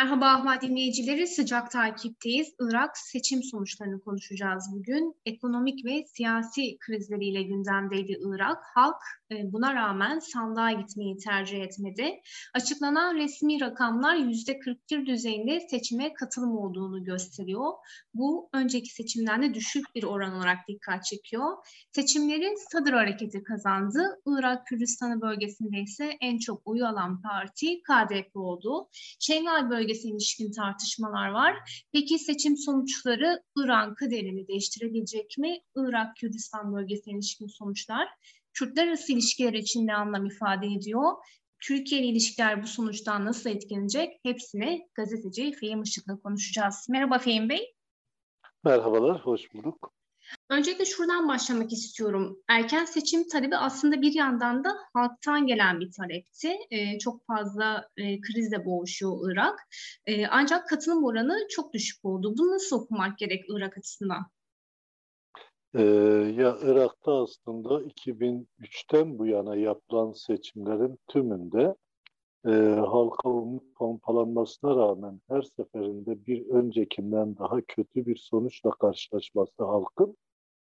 Merhaba Ahmet dinleyicileri, sıcak takipteyiz. Irak seçim sonuçlarını konuşacağız bugün. Ekonomik ve siyasi krizleriyle gündemdeydi Irak. Halk e, buna rağmen sandığa gitmeyi tercih etmedi. Açıklanan resmi rakamlar %41 düzeyinde seçime katılım olduğunu gösteriyor. Bu önceki seçimden de düşük bir oran olarak dikkat çekiyor. Seçimlerin Sadır Hareketi kazandı. Irak Kürdistanı bölgesinde ise en çok oyu alan parti KDP oldu. Şengal bölgesine ilişkin tartışmalar var. Peki seçim sonuçları İran kaderini değiştirebilecek mi? Irak Kürdistan bölgesine ilişkin sonuçlar Kürtler arası ilişkiler için ne anlam ifade ediyor? Türkiye ile ilişkiler bu sonuçtan nasıl etkilenecek? Hepsini gazeteci Fehim Işık'la konuşacağız. Merhaba Fehim Bey. Merhabalar, hoş bulduk. Öncelikle şuradan başlamak istiyorum. Erken seçim talebi aslında bir yandan da halktan gelen bir talepti. Ee, çok fazla e, krizle boğuşuyor Irak. E, ancak katılım oranı çok düşük oldu. Bunu nasıl okumak gerek Irak açısından? Ee, ya Irak'ta aslında 2003'ten bu yana yapılan seçimlerin tümünde e, halka umut pompalanmasına rağmen her seferinde bir öncekinden daha kötü bir sonuçla karşılaşması halkın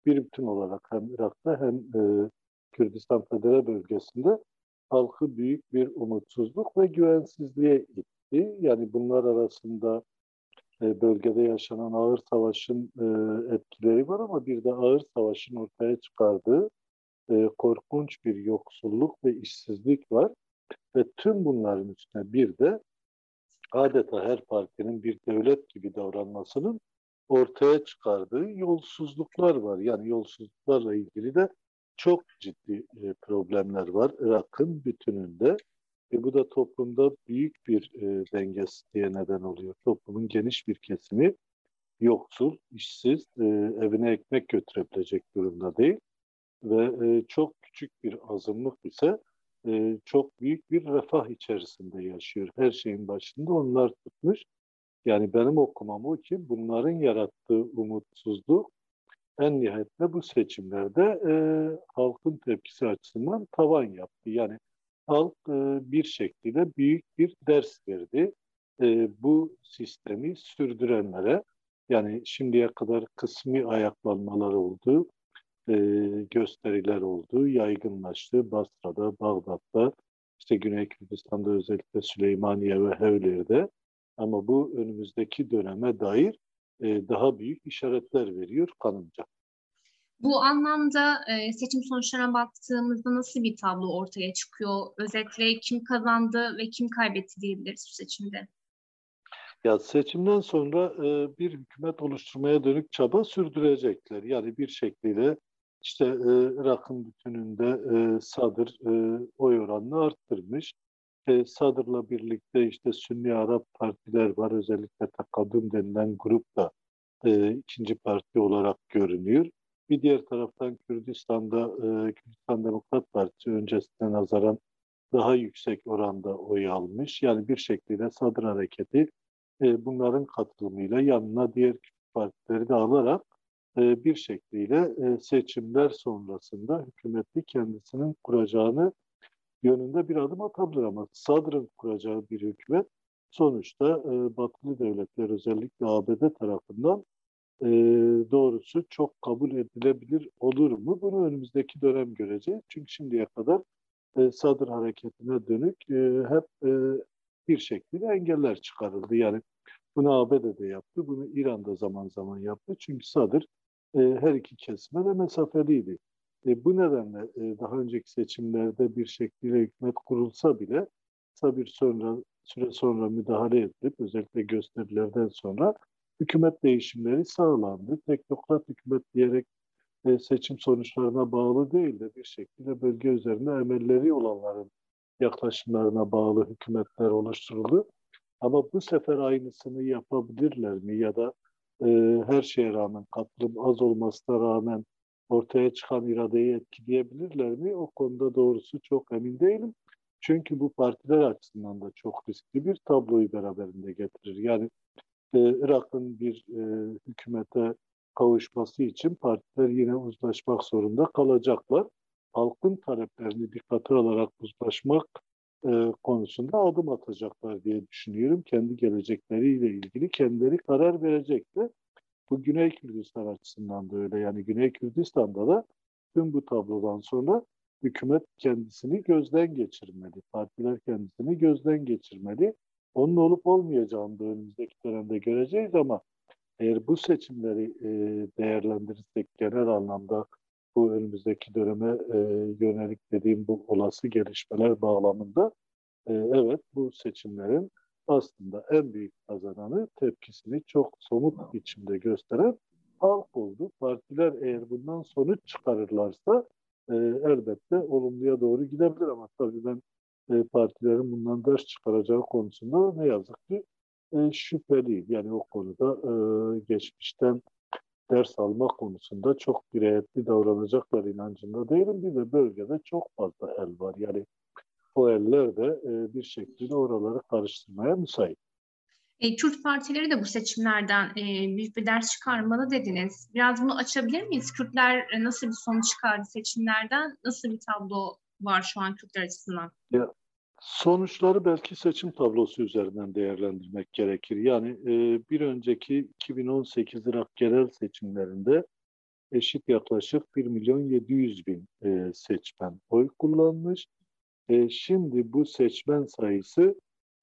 bir bütün olarak hem Irak'ta hem e, Kürdistan Federe bölgesinde halkı büyük bir umutsuzluk ve güvensizliğe itti. Yani bunlar arasında e, bölgede yaşanan ağır savaşın e, etkileri var ama bir de ağır savaşın ortaya çıkardığı e, korkunç bir yoksulluk ve işsizlik var. Ve tüm bunların üstüne bir de adeta her partinin bir devlet gibi davranmasının ortaya çıkardığı yolsuzluklar var. Yani yolsuzluklarla ilgili de çok ciddi problemler var Irak'ın bütününde. Ve bu da toplumda büyük bir e, dengesizliğe neden oluyor. Toplumun geniş bir kesimi yoksul, işsiz, e, evine ekmek götürebilecek durumda değil. Ve e, çok küçük bir azınlık ise e, çok büyük bir refah içerisinde yaşıyor. Her şeyin başında onlar tutmuş. Yani benim okumam o ki bunların yarattığı umutsuzluk en nihayetinde bu seçimlerde e, halkın tepkisi açısından tavan yaptı. Yani halk e, bir şekilde büyük bir ders verdi. E, bu sistemi sürdürenlere yani şimdiye kadar kısmi ayaklanmalar oldu, e, gösteriler oldu, yaygınlaştı. Basra'da, Bağdat'ta, işte Güney Kürdistan'da özellikle Süleymaniye ve Hevler'de. Ama bu önümüzdeki döneme dair e, daha büyük işaretler veriyor kanımca. Bu anlamda e, seçim sonuçlarına baktığımızda nasıl bir tablo ortaya çıkıyor? Özetle kim kazandı ve kim kaybetti diyebiliriz bu seçimde? Ya seçimden sonra e, bir hükümet oluşturmaya dönük çaba sürdürecekler. Yani bir şekliyle işte e, Irak'ın bütününde e, Sadır e, oy oranını arttırmış. E, Sadır'la birlikte işte Sünni Arap partiler var. Özellikle Takadüm denilen grup da e, ikinci parti olarak görünüyor. Bir diğer taraftan Kürdistan'da e, Kürdistan Demokrat Partisi öncesine nazaran daha yüksek oranda oy almış. Yani bir şekilde Sadr Hareketi e, bunların katılımıyla yanına diğer partileri de alarak e, bir şekliyle e, seçimler sonrasında hükümeti kendisinin kuracağını yönünde bir adım atabilir ama Sadr'ın kuracağı bir hükümet sonuçta e, batılı devletler özellikle ABD tarafından e, doğrusu çok kabul edilebilir olur mu? Bunu önümüzdeki dönem göreceğiz. Çünkü şimdiye kadar e, Sadır hareketine dönük e, hep e, bir şekilde engeller çıkarıldı. Yani bunu ABD de yaptı, bunu İran da zaman zaman yaptı. Çünkü Sadır e, her iki kesime de mesafeliydi. E, bu nedenle e, daha önceki seçimlerde bir şekilde hükümet kurulsa bile kısa bir sonra, süre sonra müdahale edilip özellikle gösterilerden sonra hükümet değişimleri sağlandı. Teknokrat hükümet diyerek e, seçim sonuçlarına bağlı değil de bir şekilde bölge üzerinde emelleri olanların yaklaşımlarına bağlı hükümetler oluşturuldu. Ama bu sefer aynısını yapabilirler mi ya da e, her şeye rağmen katılım az olmasına rağmen ortaya çıkan iradeyi etkileyebilirler mi? O konuda doğrusu çok emin değilim. Çünkü bu partiler açısından da çok riskli bir tabloyu beraberinde getirir. Yani e, Irak'ın bir e, hükümete kavuşması için partiler yine uzlaşmak zorunda kalacaklar. Halkın taleplerini dikkate alarak uzlaşmak e, konusunda adım atacaklar diye düşünüyorum. Kendi gelecekleriyle ilgili kendileri karar verecekler. Bu Güney Kürdistan açısından da öyle. Yani Güney Kürdistan'da da tüm bu tablodan sonra hükümet kendisini gözden geçirmeli. Partiler kendisini gözden geçirmeli. Onun olup olmayacağını da önümüzdeki dönemde göreceğiz ama eğer bu seçimleri e, değerlendirirsek genel anlamda bu önümüzdeki döneme e, yönelik dediğim bu olası gelişmeler bağlamında e, evet bu seçimlerin aslında en büyük kazananı tepkisini çok somut biçimde gösteren halk oldu. Partiler eğer bundan sonuç çıkarırlarsa e, elbette olumluya doğru gidebilir ama tabii ben e, partilerin bundan ders çıkaracağı konusunda ne yazık ki e, şüpheliyim. Yani o konuda e, geçmişten ders alma konusunda çok dirayetli davranacaklar inancında değilim. Bir de bölgede çok fazla el var. Yani o eller de e, bir şekilde oraları karıştırmaya müsait. E, Kürt partileri de bu seçimlerden e, büyük bir ders çıkarmalı dediniz. Biraz bunu açabilir miyiz? Kürtler e, nasıl bir sonuç çıkardı seçimlerden? Nasıl bir tablo var şu an Kürtler açısından? Ya, sonuçları belki seçim tablosu üzerinden değerlendirmek gerekir. Yani e, bir önceki 2018 Irak genel seçimlerinde eşit yaklaşık 1 milyon 700 bin e, seçmen oy kullanmış. E, şimdi bu seçmen sayısı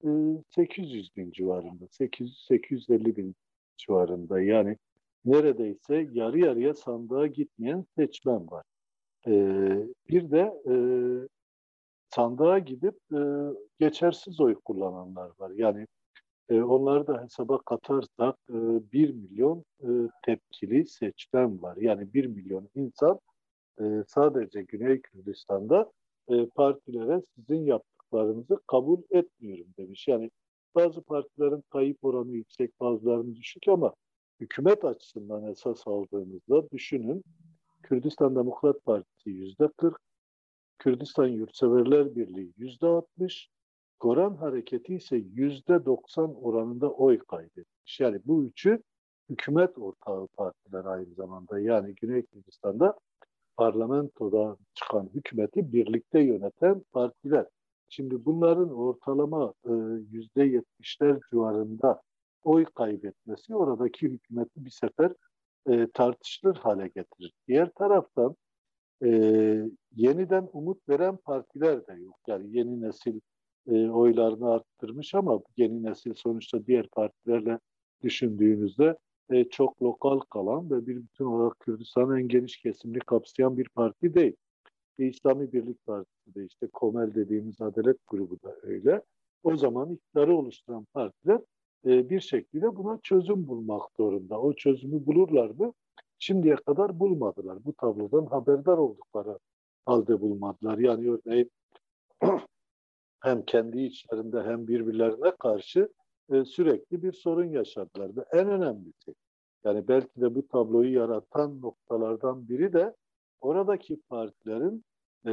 e, 800 bin civarında, 800 850 bin civarında. Yani neredeyse yarı yarıya sandığa gitmeyen seçmen var. E, bir de e, sandığa gidip e, geçersiz oy kullananlar var. Yani e, onları da hesaba katarsak e, 1 milyon e, tepkili seçmen var. Yani 1 milyon insan e, sadece Güney Kürdistan'da e, partilere sizin yaptıklarınızı kabul etmiyorum demiş. Yani bazı partilerin kayıp oranı yüksek, bazılarının düşük ama hükümet açısından esas aldığımızda düşünün Kürdistan Demokrat Partisi yüzde 40, Kürdistan Yurtseverler Birliği yüzde 60, Goran Hareketi ise yüzde 90 oranında oy kaybetmiş. Yani bu üçü hükümet ortağı partiler aynı zamanda. Yani Güney Kürdistan'da parlamentoda çıkan hükümeti birlikte yöneten partiler. Şimdi bunların ortalama e, yüzde yetmişler civarında oy kaybetmesi oradaki hükümeti bir sefer e, tartışılır hale getirir. Diğer taraftan e, yeniden umut veren partiler de yok. Yani yeni nesil e, oylarını arttırmış ama yeni nesil sonuçta diğer partilerle düşündüğünüzde e, çok lokal kalan ve bir bütün olarak Kürdistan'ın en geniş kesimini kapsayan bir parti değil. E, İslami Birlik Partisi de işte Komel dediğimiz Adalet grubu da öyle. O zaman iktidarı oluşturan partiler e, bir şekilde buna çözüm bulmak zorunda. O çözümü bulurlar mı? Şimdiye kadar bulmadılar. Bu tablodan haberdar oldukları halde bulmadılar. Yani örneğin hem kendi içlerinde hem birbirlerine karşı e, sürekli bir sorun yaşadılar. Ve en önemlisi yani belki de bu tabloyu yaratan noktalardan biri de oradaki partilerin e,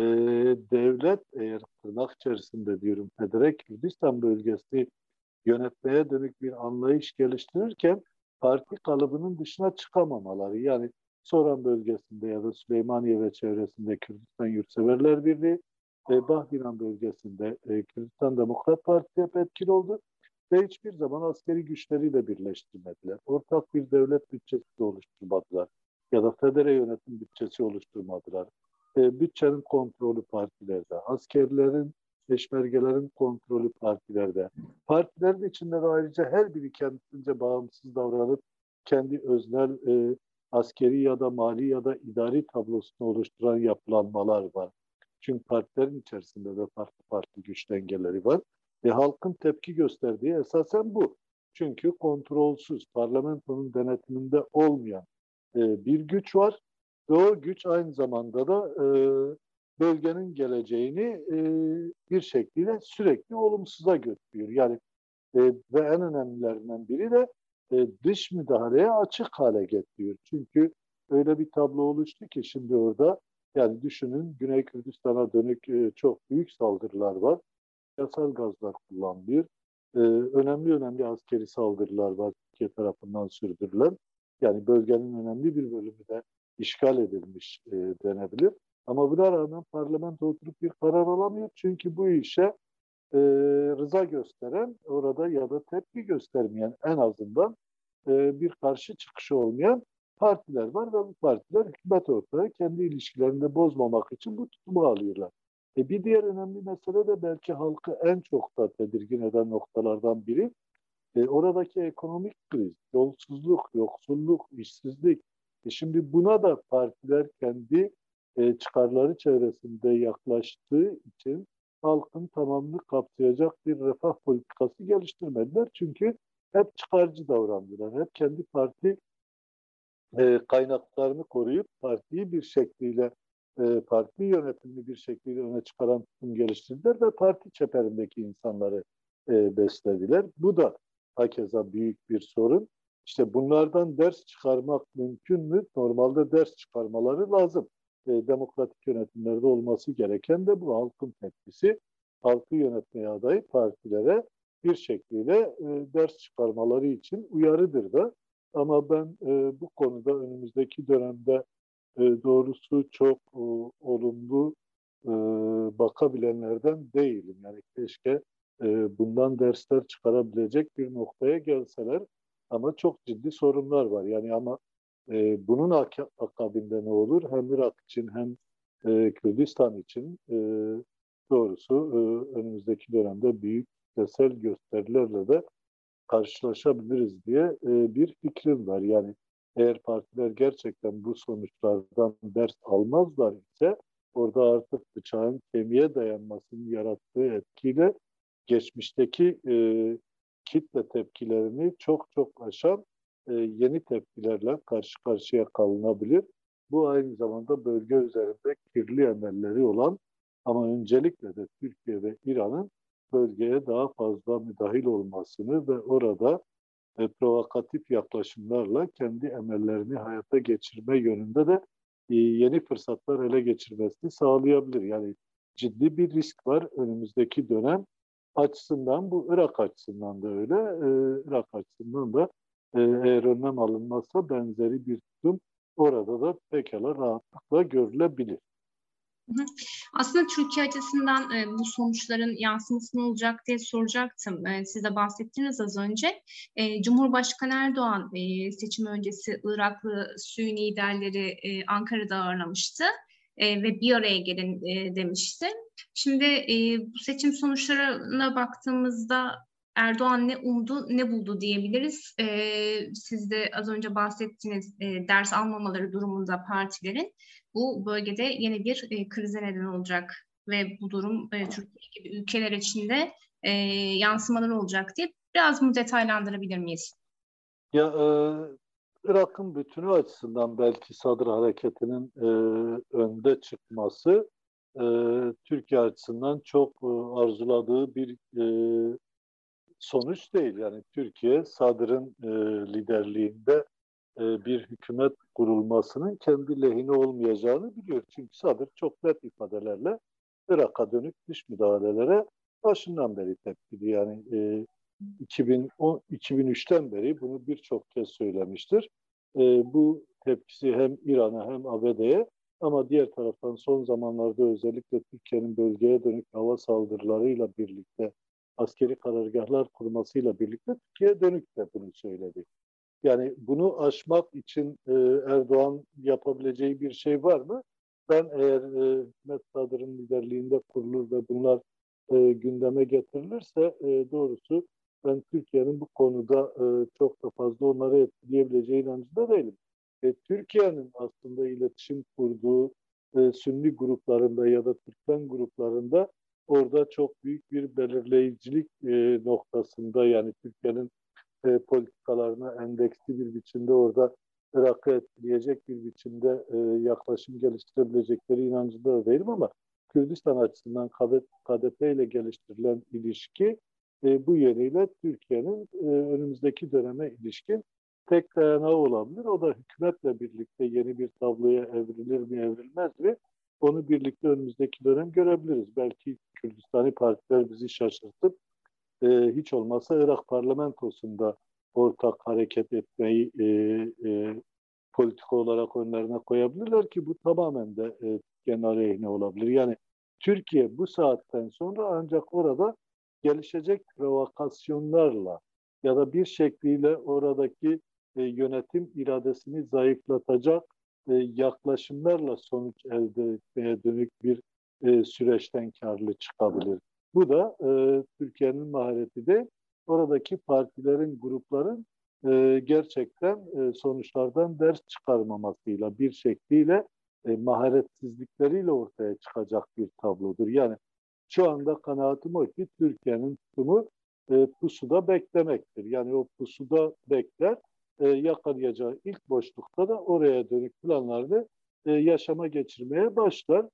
devlet eğer tırnak içerisinde diyorum Federal Kürdistan bölgesi yönetmeye dönük bir anlayış geliştirirken parti kalıbının dışına çıkamamaları. Yani Soran bölgesinde ya da Süleymaniye ve çevresinde Kürdistan Yurtseverler Birliği ve Bahdiran bölgesinde e, Kürdistan Demokrat Parti hep etkili oldu ve hiçbir zaman askeri güçleriyle birleştirmediler. Ortak bir devlet bütçesi de oluşturmadılar ya da federe yönetim bütçesi oluşturmadılar. E, bütçenin kontrolü partilerde, askerlerin, peşmergelerin kontrolü partilerde. Partilerin içinde de ayrıca her biri kendince bağımsız davranıp kendi öznel e, askeri ya da mali ya da idari tablosunu oluşturan yapılanmalar var. Çünkü partilerin içerisinde de farklı farklı güç dengeleri var. Ve halkın tepki gösterdiği esasen bu. Çünkü kontrolsüz, parlamentonun denetiminde olmayan e, bir güç var. Ve o güç aynı zamanda da e, bölgenin geleceğini e, bir şekilde sürekli olumsuza götürüyor. Yani e, ve en önemlilerinden biri de e, dış müdahaleye açık hale getiriyor. Çünkü öyle bir tablo oluştu ki şimdi orada yani düşünün Güney Kürdistan'a dönük e, çok büyük saldırılar var yasal gazlar kullanılıyor. e, önemli önemli askeri saldırılar var Türkiye tarafından sürdürülen. Yani bölgenin önemli bir bölümü de işgal edilmiş e, denebilir. Ama buna rağmen parlamento oturup bir karar alamıyor. Çünkü bu işe e, rıza gösteren orada ya da tepki göstermeyen en azından e, bir karşı çıkışı olmayan partiler var ve bu partiler hükümet ortağı kendi ilişkilerini bozmamak için bu tutumu alıyorlar. E bir diğer önemli mesele de belki halkı en çok da tedirgin eden noktalardan biri e, oradaki ekonomik kriz, yolsuzluk, yoksulluk, işsizlik. E şimdi buna da partiler kendi e, çıkarları çevresinde yaklaştığı için halkın tamamını kapsayacak bir refah politikası geliştirmediler. Çünkü hep çıkarcı davrandılar. Hep kendi parti e, kaynaklarını koruyup partiyi bir şekliyle e, parti yönetimini bir şekilde öne çıkaran tutum geliştirdiler ve parti çeperindeki insanları e, beslediler. Bu da hakeza büyük bir sorun. İşte bunlardan ders çıkarmak mümkün mü? Normalde ders çıkarmaları lazım. E, demokratik yönetimlerde olması gereken de bu halkın tepkisi. Halkı yönetmeye aday partilere bir şekilde e, ders çıkarmaları için uyarıdır da. Ama ben e, bu konuda önümüzdeki dönemde e, doğrusu çok e, olumlu e, bakabilenlerden değilim. Yani keşke e, bundan dersler çıkarabilecek bir noktaya gelseler ama çok ciddi sorunlar var. Yani ama bunun ak akabinde ne olur? Hem Irak için hem e, Kürdistan için doğrusu önümüzdeki dönemde büyük kitlesel gösterilerle de karşılaşabiliriz diye bir fikrim var. Yani eğer partiler gerçekten bu sonuçlardan ders almazlar ise orada artık bıçağın kemiğe dayanmasının yarattığı etkiyle geçmişteki e, kitle tepkilerini çok çok aşan e, yeni tepkilerle karşı karşıya kalınabilir. Bu aynı zamanda bölge üzerinde kirli emelleri olan ama öncelikle de Türkiye ve İran'ın bölgeye daha fazla müdahil olmasını ve orada e, provokatif yaklaşımlarla kendi emellerini hayata geçirme yönünde de e, yeni fırsatlar ele geçirmesini sağlayabilir. Yani ciddi bir risk var önümüzdeki dönem açısından bu Irak açısından da öyle. E, Irak açısından da e, eğer önlem alınmazsa benzeri bir tutum orada da pekala rahatlıkla görülebilir. Aslında Türkiye açısından e, bu sonuçların yansıması ne olacak diye soracaktım. E, siz de bahsettiniz az önce. E, Cumhurbaşkanı Erdoğan e, seçim öncesi Iraklı Sünni liderleri e, Ankara'da ağırlamıştı e, ve bir araya gelin e, demişti. Şimdi e, bu seçim sonuçlarına baktığımızda Erdoğan ne umdu ne buldu diyebiliriz. E, siz de az önce bahsettiniz e, ders almamaları durumunda partilerin bu bölgede yeni bir e, krize neden olacak ve bu durum e, Türkiye gibi ülkeler içinde e, yansımalar olacak diye biraz mı detaylandırabilir miyiz? Ya e, Irak'ın bütünü açısından belki Sadr hareketinin e, önde çıkması e, Türkiye açısından çok e, arzuladığı bir e, sonuç değil. Yani Türkiye Sadr'ın e, liderliğinde e, bir hükümet kurulmasının kendi lehine olmayacağını biliyor. Çünkü Sadır çok net ifadelerle Irak'a dönük dış müdahalelere başından beri tepkili. Yani e, 2010, 2003'ten beri bunu birçok kez söylemiştir. E, bu tepkisi hem İran'a hem ABD'ye ama diğer taraftan son zamanlarda özellikle Türkiye'nin bölgeye dönük hava saldırılarıyla birlikte askeri karargahlar kurmasıyla birlikte Türkiye'ye dönük de bunu söyledi. Yani bunu aşmak için e, Erdoğan yapabileceği bir şey var mı? Ben eğer e, Hükümet Sadır'ın liderliğinde kurulur ve bunlar e, gündeme getirilirse e, doğrusu ben Türkiye'nin bu konuda e, çok da fazla onları etkileyebileceği inancında değilim. E, Türkiye'nin aslında iletişim kurduğu e, Sünni gruplarında ya da Türkmen gruplarında orada çok büyük bir belirleyicilik e, noktasında yani Türkiye'nin e, politikalarına endeksli bir biçimde orada Irak'ı etkileyecek bir biçimde e, yaklaşım geliştirebilecekleri inancında da değilim ama Kürdistan açısından KDP ile geliştirilen ilişki e, bu yönüyle Türkiye'nin e, önümüzdeki döneme ilişkin tek dayanağı olabilir. O da hükümetle birlikte yeni bir tabloya evrilir mi evrilmez mi? Onu birlikte önümüzdeki dönem görebiliriz. Belki Kürdistani partiler bizi şaşırtıp e, hiç olmazsa Irak parlamentosunda ortak hareket etmeyi e, e, politika olarak önlerine koyabilirler ki bu tamamen de e, Türkiye'nin aleyhine olabilir. Yani Türkiye bu saatten sonra ancak orada gelişecek provokasyonlarla ya da bir şekliyle oradaki e, yönetim iradesini zayıflatacak e, yaklaşımlarla sonuç elde etmeye dönük bir e, süreçten karlı çıkabilir. Bu da e, Türkiye'nin mahareti de oradaki partilerin, grupların e, gerçekten e, sonuçlardan ders çıkarmamasıyla bir şekliyle e, maharetsizlikleriyle ortaya çıkacak bir tablodur. Yani şu anda kanaatim o ki Türkiye'nin tutumu e, pusuda beklemektir. Yani o pusuda bekler, e, yakalayacağı ilk boşlukta da oraya dönük planlarda e, yaşama geçirmeye başlar.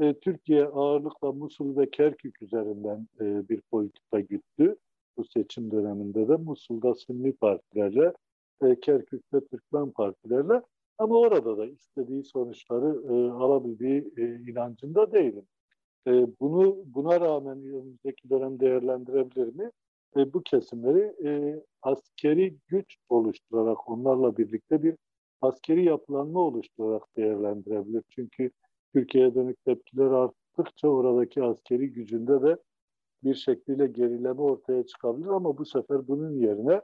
E, Türkiye ağırlıkla Musul ve Kerkük üzerinden bir politika güttü. Bu seçim döneminde de Musul'da Sünni partilerle, Kerkük'te Türkmen partilerle ama orada da istediği sonuçları alabildiği inancında değilim. Bunu buna rağmen önümüzdeki dönem değerlendirebilir mi? E, bu kesimleri e, askeri güç oluşturarak onlarla birlikte bir askeri yapılanma oluşturarak değerlendirebilir. Çünkü Türkiye'ye dönük tepkiler arttıkça oradaki askeri gücünde de bir şekliyle gerileme ortaya çıkabilir ama bu sefer bunun yerine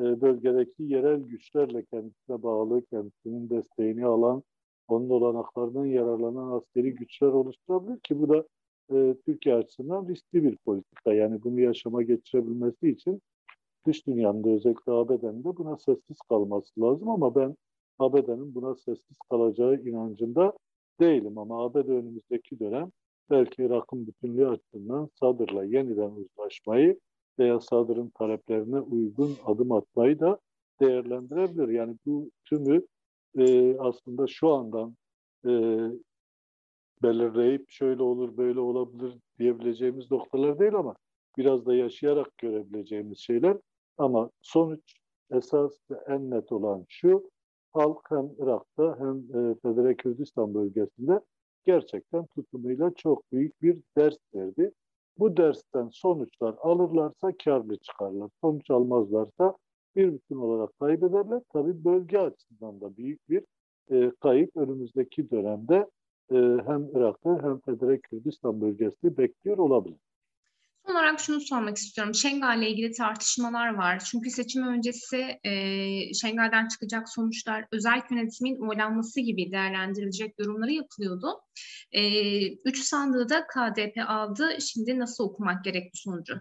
e, bölgedeki yerel güçlerle kendisine bağlı, kendisinin desteğini alan, onun olanaklarından yararlanan askeri güçler oluşturabilir ki bu da e, Türkiye açısından riskli bir politika. Yani bunu yaşama geçirebilmesi için dış dünyanın da özellikle ABD'nin de buna sessiz kalması lazım ama ben ABD'nin buna sessiz kalacağı inancında değilim ama ABD önümüzdeki dönem belki Irak'ın bütünlüğü açısından Sadr'la yeniden uzlaşmayı veya Sadr'ın taleplerine uygun adım atmayı da değerlendirebilir. Yani bu tümü e, aslında şu andan e, belirleyip şöyle olur böyle olabilir diyebileceğimiz noktalar değil ama biraz da yaşayarak görebileceğimiz şeyler. Ama sonuç esas ve en net olan şu, halk hem Irak'ta hem e, Federe Kürdistan bölgesinde gerçekten tutumuyla çok büyük bir ders verdi. Bu dersten sonuçlar alırlarsa karlı çıkarlar. Sonuç almazlarsa bir bütün olarak kaybederler. Tabii bölge açısından da büyük bir e, kayıp önümüzdeki dönemde e, hem Irak'ta hem Federe Kürdistan bölgesi bekliyor olabilir. Son olarak şunu sormak istiyorum. Şengal ile ilgili tartışmalar var. Çünkü seçim öncesi e, Şengal'den çıkacak sonuçlar özel yönetimin oylanması gibi değerlendirilecek yorumları yapılıyordu. E, üç sandığı da KDP aldı. Şimdi nasıl okumak gerek bu sonucu?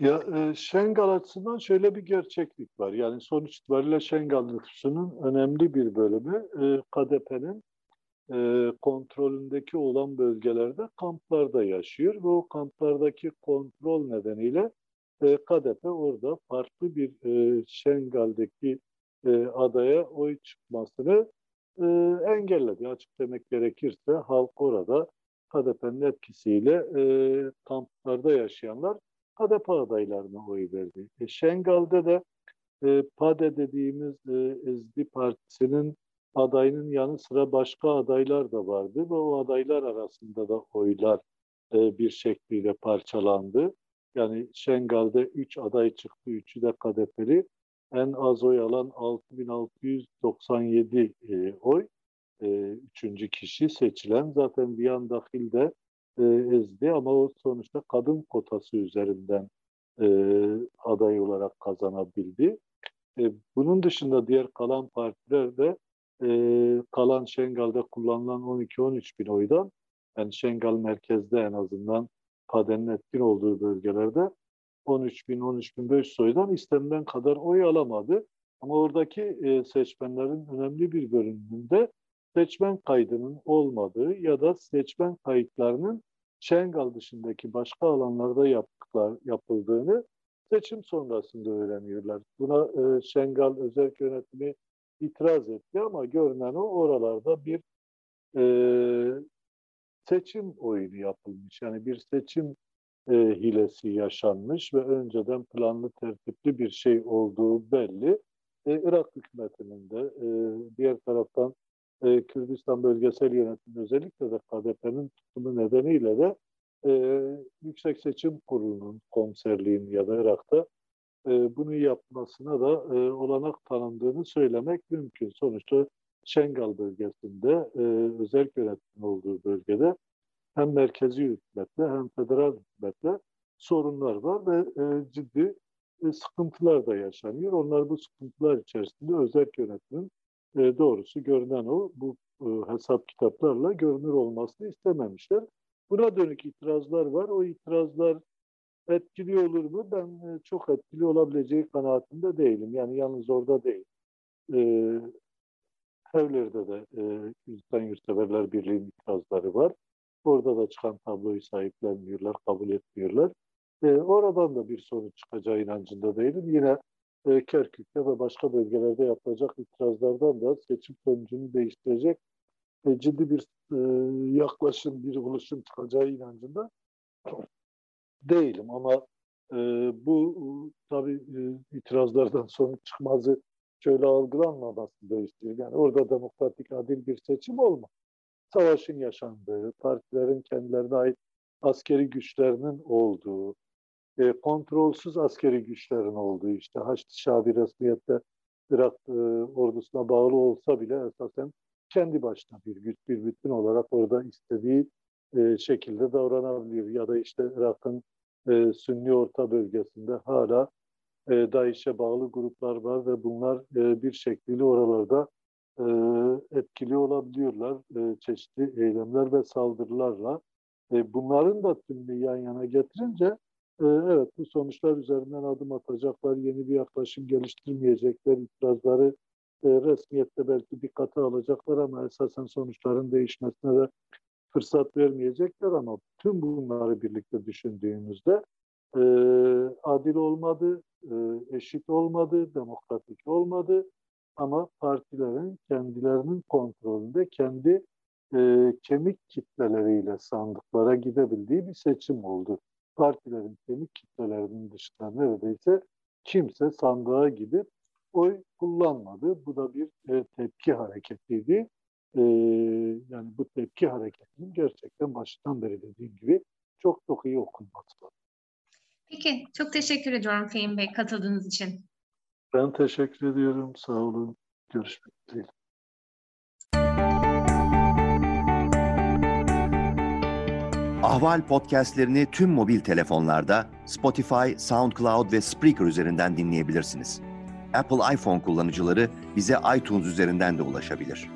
Ya e, Şengal açısından şöyle bir gerçeklik var. Yani sonuç itibariyle Şengal nüfusunun önemli bir bölümü e, KDP'nin e, kontrolündeki olan bölgelerde kamplarda yaşıyor ve o kamplardaki kontrol nedeniyle e, KDP orada farklı bir e, Şengal'deki e, adaya oy çıkmasını e, engelledi. Açık demek gerekirse halk orada KDP'nin etkisiyle e, kamplarda yaşayanlar HDP adaylarına oy verdi. E, Şengal'de de e, PADE dediğimiz e, Ezdi Partisi'nin adayının yanı sıra başka adaylar da vardı ve o adaylar arasında da oylar e, bir şekliyle parçalandı. Yani Şengal'de 3 aday çıktı, 3'ü de KDP'li. En az oy alan 6697 e, oy. E, üçüncü kişi seçilen zaten bir an dahilde e, ezdi ama o sonuçta kadın kotası üzerinden e, aday olarak kazanabildi. E, bunun dışında diğer kalan partiler de e, kalan Şengal'de kullanılan 12-13 bin oydan yani Şengal merkezde en azından Paden'in etkin olduğu bölgelerde 13 bin 13 bin 500 oydan istenilen kadar oy alamadı. Ama oradaki e, seçmenlerin önemli bir bölümünde seçmen kaydının olmadığı ya da seçmen kayıtlarının Şengal dışındaki başka alanlarda yaptıklar, yapıldığını seçim sonrasında öğreniyorlar. Buna e, Şengal özel yönetimi itiraz etti ama görünen o oralarda bir e, seçim oyunu yapılmış. Yani bir seçim e, hilesi yaşanmış ve önceden planlı tertipli bir şey olduğu belli. E, Irak hükümetinin de e, diğer taraftan e, Kürdistan bölgesel yönetim özellikle de KDP'nin tutumu nedeniyle de e, Yüksek Seçim Kurulu'nun komiserliğin ya da Irak'ta e, bunu yapmasına da e, olanak tanındığını söylemek mümkün. Sonuçta Şengal bölgesinde e, özel yönetim olduğu bölgede hem merkezi hükümetle hem federal hükümetle sorunlar var ve e, ciddi e, sıkıntılar da yaşanıyor. Onlar bu sıkıntılar içerisinde özel yönetimin e, doğrusu görünen o bu e, hesap kitaplarla görünür olmasını istememişler. Buna dönük itirazlar var. O itirazlar etkili olur mu? Ben e, çok etkili olabileceği kanaatinde değilim. Yani yalnız orada değil. E, Evlerde de e, Kürdistan Yurtseverler Birliği'nin itirazları var. Orada da çıkan tabloyu sahiplenmiyorlar, kabul etmiyorlar. E, oradan da bir sonuç çıkacağı inancında değilim. Yine e, Kerkük'te ve başka bölgelerde yapılacak itirazlardan da seçim sonucunu değiştirecek e, ciddi bir yaklaşım, bir oluşum çıkacağı inancında değilim. Ama e, bu tabii e, itirazlardan sonuç çıkmazı şöyle algılanmaması da istiyor. Yani orada demokratik adil bir seçim olma. Savaşın yaşandığı, partilerin kendilerine ait askeri güçlerinin olduğu, e, kontrolsüz askeri güçlerin olduğu işte Haçlı Şabi resmiyette Irak e, ordusuna bağlı olsa bile esasen kendi başına bir güç, bir bütün olarak orada istediği e, şekilde davranabiliyor. Ya da işte Irak'ın e, Sünni orta bölgesinde hala e, DAEŞ'e bağlı gruplar var ve bunlar e, bir şekilde oralarda e, etkili olabiliyorlar e, çeşitli eylemler ve saldırılarla. E, bunların da tümünü yan yana getirince e, evet bu sonuçlar üzerinden adım atacaklar, yeni bir yaklaşım geliştirmeyecekler, itirazları e, resmiyette belki dikkate alacaklar ama esasen sonuçların değişmesine de fırsat vermeyecekler ama tüm bunları birlikte düşündüğümüzde e, adil olmadı, e, eşit olmadı, demokratik olmadı ama partilerin kendilerinin kontrolünde kendi e, kemik kitleleriyle sandıklara gidebildiği bir seçim oldu. Partilerin kemik kitlelerinin dışında neredeyse kimse sandığa gidip oy kullanmadı. Bu da bir e, tepki hareketiydi. E, yani bu tepki hareketinin gerçekten baştan beri dediğim gibi çok çok iyi okunması lazım. Peki, çok teşekkür ediyorum Fehim Bey katıldığınız için. Ben teşekkür ediyorum. Sağ olun. Görüşmek üzere. Ahval podcastlerini tüm mobil telefonlarda Spotify, SoundCloud ve Spreaker üzerinden dinleyebilirsiniz. Apple iPhone kullanıcıları bize iTunes üzerinden de ulaşabilir.